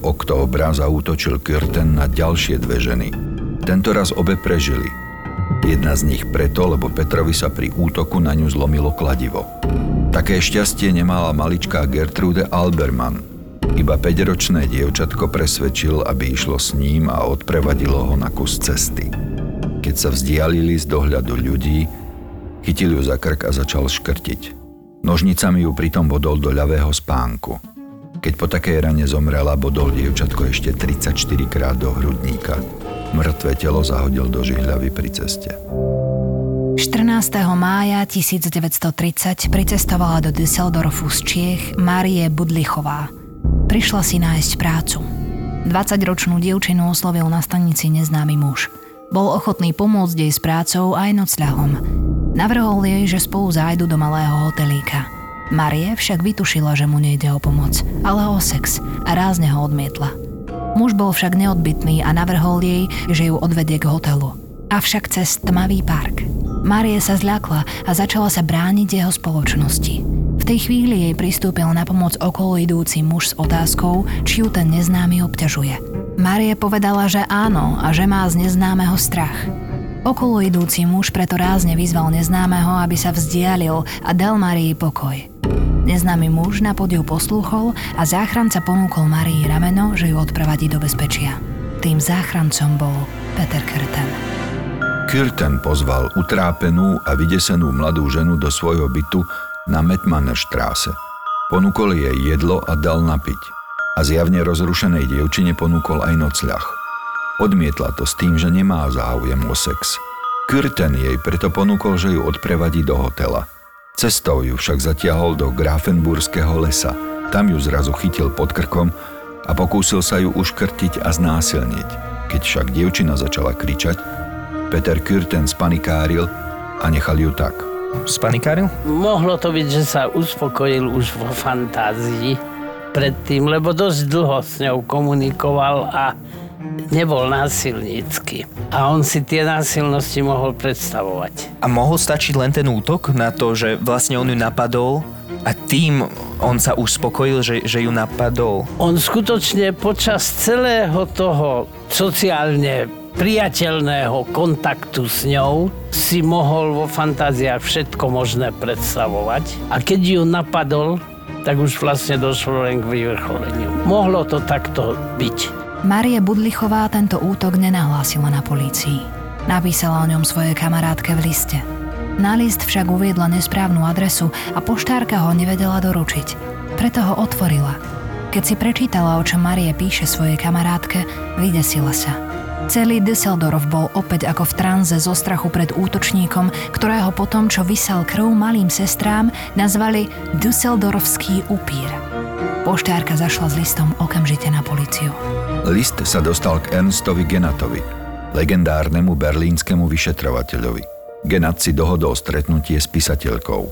októbra, zaútočil Kürten na ďalšie dve ženy. Tento raz obe prežili – Jedna z nich preto, lebo Petrovi sa pri útoku na ňu zlomilo kladivo. Také šťastie nemala maličká Gertrude Alberman. Iba 5-ročné dievčatko presvedčil, aby išlo s ním a odprevadilo ho na kus cesty. Keď sa vzdialili z dohľadu ľudí, chytil ju za krk a začal škrtiť. Nožnicami ju pritom bodol do ľavého spánku. Keď po takej rane zomrela, bodol dievčatko ešte 34 krát do hrudníka. Mŕtve telo zahodil do žihľavy pri ceste. 14. mája 1930 pricestovala do Düsseldorfu z Čiech Márie Budlichová. Prišla si nájsť prácu. 20-ročnú dievčinu oslovil na stanici neznámy muž. Bol ochotný pomôcť jej s prácou aj nocľahom. Navrhol jej, že spolu zájdu do malého hotelíka. Marie však vytušila, že mu nejde o pomoc, ale o sex a rázne ho odmietla. Muž bol však neodbitný a navrhol jej, že ju odvedie k hotelu. Avšak cez tmavý park. Marie sa zľakla a začala sa brániť jeho spoločnosti. V tej chvíli jej pristúpil na pomoc okolo idúci muž s otázkou, či ju ten neznámy obťažuje. Marie povedala, že áno a že má z neznámeho strach. Okolo idúci muž preto rázne vyzval neznámeho, aby sa vzdialil a dal Marii pokoj. Neznámy muž na podiu poslúchol a záchranca ponúkol Marii rameno, že ju odpravadí do bezpečia. Tým záchrancom bol Peter Krten. Kürten pozval utrápenú a vydesenú mladú ženu do svojho bytu na Metmannerstraße. Ponúkol jej jedlo a dal napiť. A zjavne rozrušenej dievčine ponúkol aj nocľah. Odmietla to s tým, že nemá záujem o sex. Kürten jej preto ponúkol, že ju odprevadí do hotela. Cestou ju však zatiahol do Grafenburského lesa. Tam ju zrazu chytil pod krkom a pokúsil sa ju uškrtiť a znásilniť. Keď však dievčina začala kričať, Peter Kürten spanikáril a nechal ju tak. Spanikáril? Mohlo to byť, že sa uspokojil už vo fantázii predtým, lebo dosť dlho s ňou komunikoval a nebol násilnícky. A on si tie násilnosti mohol predstavovať. A mohol stačiť len ten útok na to, že vlastne on ju napadol a tým on sa uspokojil, že, že ju napadol. On skutočne počas celého toho sociálne priateľného kontaktu s ňou si mohol vo fantáziách všetko možné predstavovať. A keď ju napadol, tak už vlastne došlo len k vyvrcholeniu. Mohlo to takto byť. Marie Budlichová tento útok nenahlásila na polícii. Napísala o ňom svojej kamarátke v liste. Na list však uviedla nesprávnu adresu a poštárka ho nevedela doručiť. Preto ho otvorila. Keď si prečítala, o čom Marie píše svojej kamarátke, vydesila sa. Celý Düsseldorf bol opäť ako v tranze zo strachu pred útočníkom, ktorého potom, čo vysel krv malým sestrám, nazvali Düsseldorfský upír. Poštárka zašla s listom okamžite na policiu. List sa dostal k Ernstovi Genatovi, legendárnemu berlínskemu vyšetrovateľovi. Genat si dohodol stretnutie s písateľkou.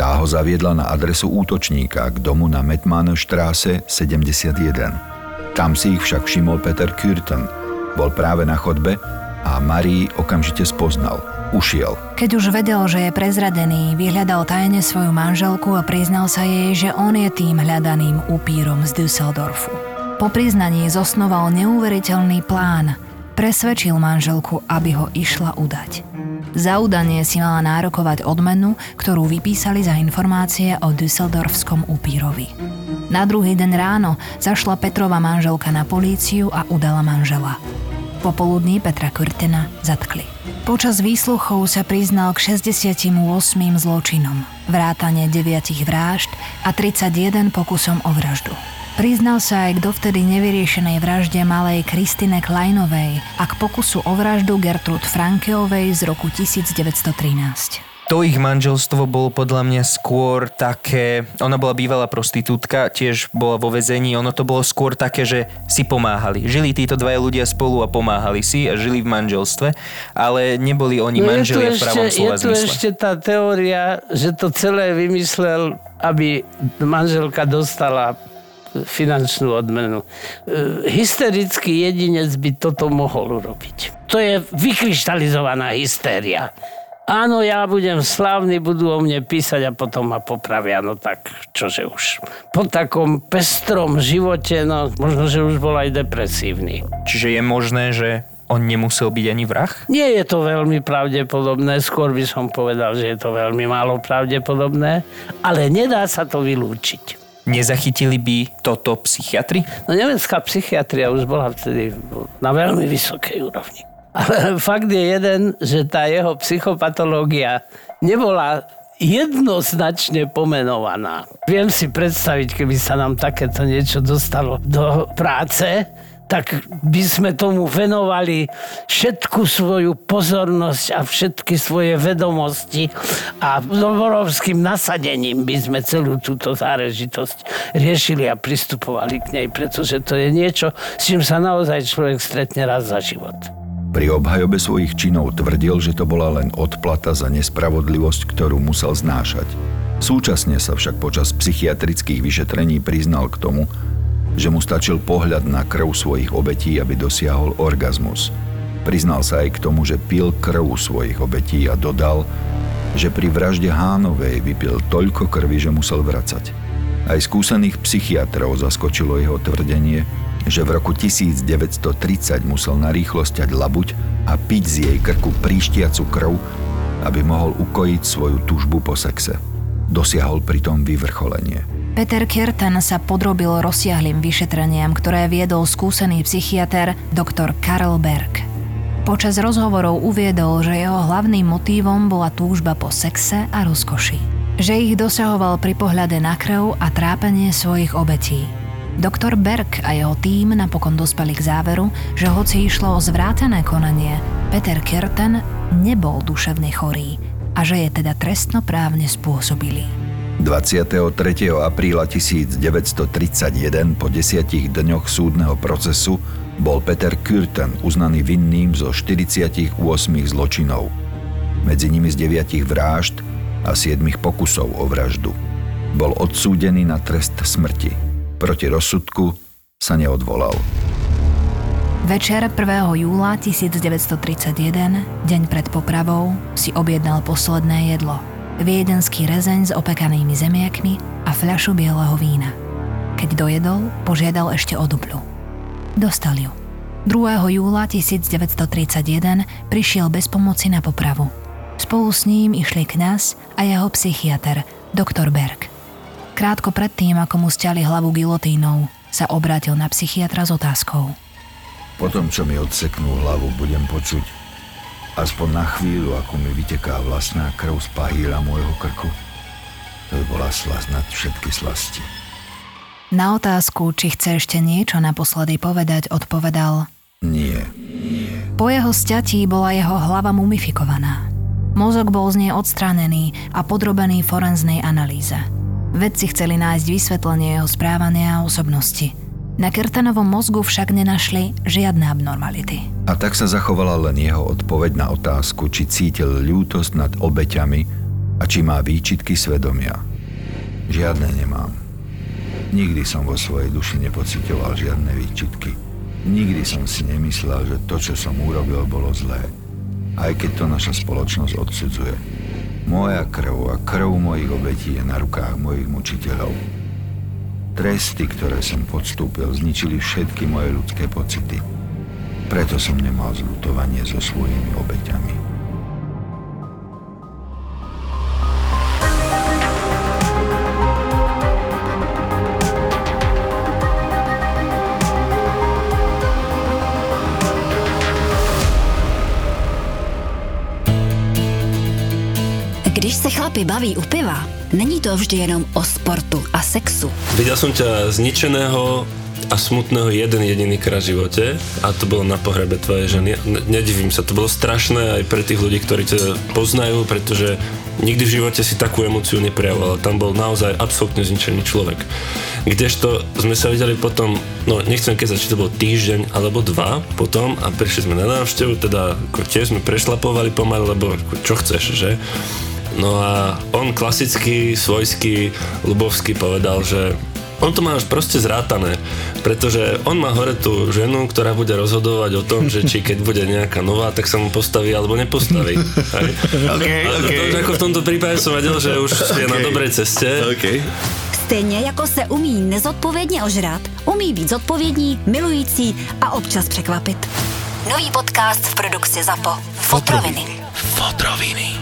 Tá ho zaviedla na adresu útočníka k domu na Metmannerstraße 71. Tam si ich však všimol Peter Kürten – bol práve na chodbe a Marii okamžite spoznal. Ušiel. Keď už vedel, že je prezradený, vyhľadal tajne svoju manželku a priznal sa jej, že on je tým hľadaným upírom z Düsseldorfu. Po priznaní zosnoval neuveriteľný plán. Presvedčil manželku, aby ho išla udať. Za udanie si mala nárokovať odmenu, ktorú vypísali za informácie o Düsseldorfskom upírovi. Na druhý deň ráno zašla Petrova manželka na políciu a udala manžela. Popoludní Petra Kurtena zatkli. Počas výsluchov sa priznal k 68 zločinom, vrátane 9 vražd a 31 pokusom o vraždu. Priznal sa aj k dovtedy nevyriešenej vražde malej Kristine Kleinovej a k pokusu o vraždu Gertrud Frankeovej z roku 1913 to ich manželstvo bolo podľa mňa skôr také, ona bola bývalá prostitútka, tiež bola vo vezení, ono to bolo skôr také, že si pomáhali. Žili títo dvaja ľudia spolu a pomáhali si a žili v manželstve, ale neboli oni no manželia v pravom slova Je tu zmysle. ešte tá teória, že to celé vymyslel, aby manželka dostala finančnú odmenu. E, hysterický jedinec by toto mohol urobiť. To je vykryštalizovaná hystéria áno, ja budem slávny, budú o mne písať a potom ma popravia. No tak čože už. Po takom pestrom živote, no možno, že už bol aj depresívny. Čiže je možné, že on nemusel byť ani vrah? Nie je to veľmi pravdepodobné, skôr by som povedal, že je to veľmi málo pravdepodobné, ale nedá sa to vylúčiť. Nezachytili by toto psychiatri? No nemecká psychiatria už bola vtedy na veľmi vysokej úrovni. Ale fakt je jeden, že tá jeho psychopatológia nebola jednoznačne pomenovaná. Viem si predstaviť, keby sa nám takéto niečo dostalo do práce, tak by sme tomu venovali všetku svoju pozornosť a všetky svoje vedomosti a obrovským nasadením by sme celú túto záležitosť riešili a pristupovali k nej, pretože to je niečo, s čím sa naozaj človek stretne raz za život. Pri obhajobe svojich činov tvrdil, že to bola len odplata za nespravodlivosť, ktorú musel znášať. Súčasne sa však počas psychiatrických vyšetrení priznal k tomu, že mu stačil pohľad na krv svojich obetí, aby dosiahol orgazmus. Priznal sa aj k tomu, že pil krv svojich obetí a dodal, že pri vražde Hánovej vypil toľko krvi, že musel vracať. Aj skúsených psychiatrov zaskočilo jeho tvrdenie, že v roku 1930 musel na rýchlosť ťať labuť a piť z jej krku príštiacu krv, aby mohol ukojiť svoju tužbu po sexe. Dosiahol pritom vyvrcholenie. Peter Kierten sa podrobil rozsiahlým vyšetreniam, ktoré viedol skúsený psychiatr dr. Karl Berg. Počas rozhovorov uviedol, že jeho hlavným motívom bola túžba po sexe a rozkoši. Že ich dosahoval pri pohľade na krv a trápenie svojich obetí. Doktor Berg a jeho tým napokon dospeli k záveru, že hoci išlo o zvrátené konanie, Peter Kierten nebol duševne chorý a že je teda trestnoprávne spôsobilý. 23. apríla 1931 po desiatich dňoch súdneho procesu bol Peter Kürten uznaný vinným zo 48 zločinov. Medzi nimi z 9 vražd a 7 pokusov o vraždu. Bol odsúdený na trest smrti proti rozsudku sa neodvolal. Večer 1. júla 1931, deň pred popravou, si objednal posledné jedlo. Viedenský rezeň s opekanými zemiakmi a fľašu bieleho vína. Keď dojedol, požiadal ešte o duplu. Dostal ju. 2. júla 1931 prišiel bez pomoci na popravu. Spolu s ním išli kňaz a jeho psychiatr, doktor Berg. Krátko predtým, ako mu stiali hlavu gilotínou, sa obrátil na psychiatra s otázkou. Potom, čo mi odseknú hlavu, budem počuť aspoň na chvíľu, ako mi vyteká vlastná krv z pahýra môjho krku. To by bola slasť nad všetky slasti. Na otázku, či chce ešte niečo naposledy povedať, odpovedal Nie. Po jeho sťatí bola jeho hlava mumifikovaná. Mozog bol z nej odstránený a podrobený forenznej analýze – Vedci chceli nájsť vysvetlenie jeho správania a osobnosti. Na Kertanovom mozgu však nenašli žiadne abnormality. A tak sa zachovala len jeho odpoveď na otázku, či cítil ľútosť nad obeťami a či má výčitky svedomia. Žiadne nemám. Nikdy som vo svojej duši nepocitoval žiadne výčitky. Nikdy som si nemyslel, že to, čo som urobil, bolo zlé. Aj keď to naša spoločnosť odsudzuje. Moja krv a krv mojich obetí je na rukách mojich mučiteľov. Tresty, ktoré som podstúpil, zničili všetky moje ľudské pocity. Preto som nemal zlutovanie so svojimi obeťami. Chlapi baví u piva, není to vždy jenom o sportu a sexu. Videl som ťa zničeného a smutného jeden jediný krát v živote a to bolo na pohrebe tvojej ženy. Nedivím sa, to bolo strašné aj pre tých ľudí, ktorí ťa poznajú, pretože nikdy v živote si takú emociu neprejavoval. Tam bol naozaj absolútne zničený človek. Kdežto sme sa videli potom, no nechcem keď či to bol týždeň alebo dva potom a prišli sme na návštevu, teda ako tiež sme prešlapovali pomaly, lebo čo chceš, že? No a on klasicky, svojský, Lubovský povedal, že on to má už proste zrátané, pretože on má hore tú ženu, ktorá bude rozhodovať o tom, že či keď bude nejaká nová, tak sa mu postaví alebo nepostaví. okay, a okay. to ako v tomto prípade som vedel, že už okay. je na dobrej ceste. Okay. Stejně jako se umí nezodpovědně ožrat, umí být zodpovědní, milující a občas překvapit. Nový podcast v produkci ZAPO. Fotroviny. Fotroviny.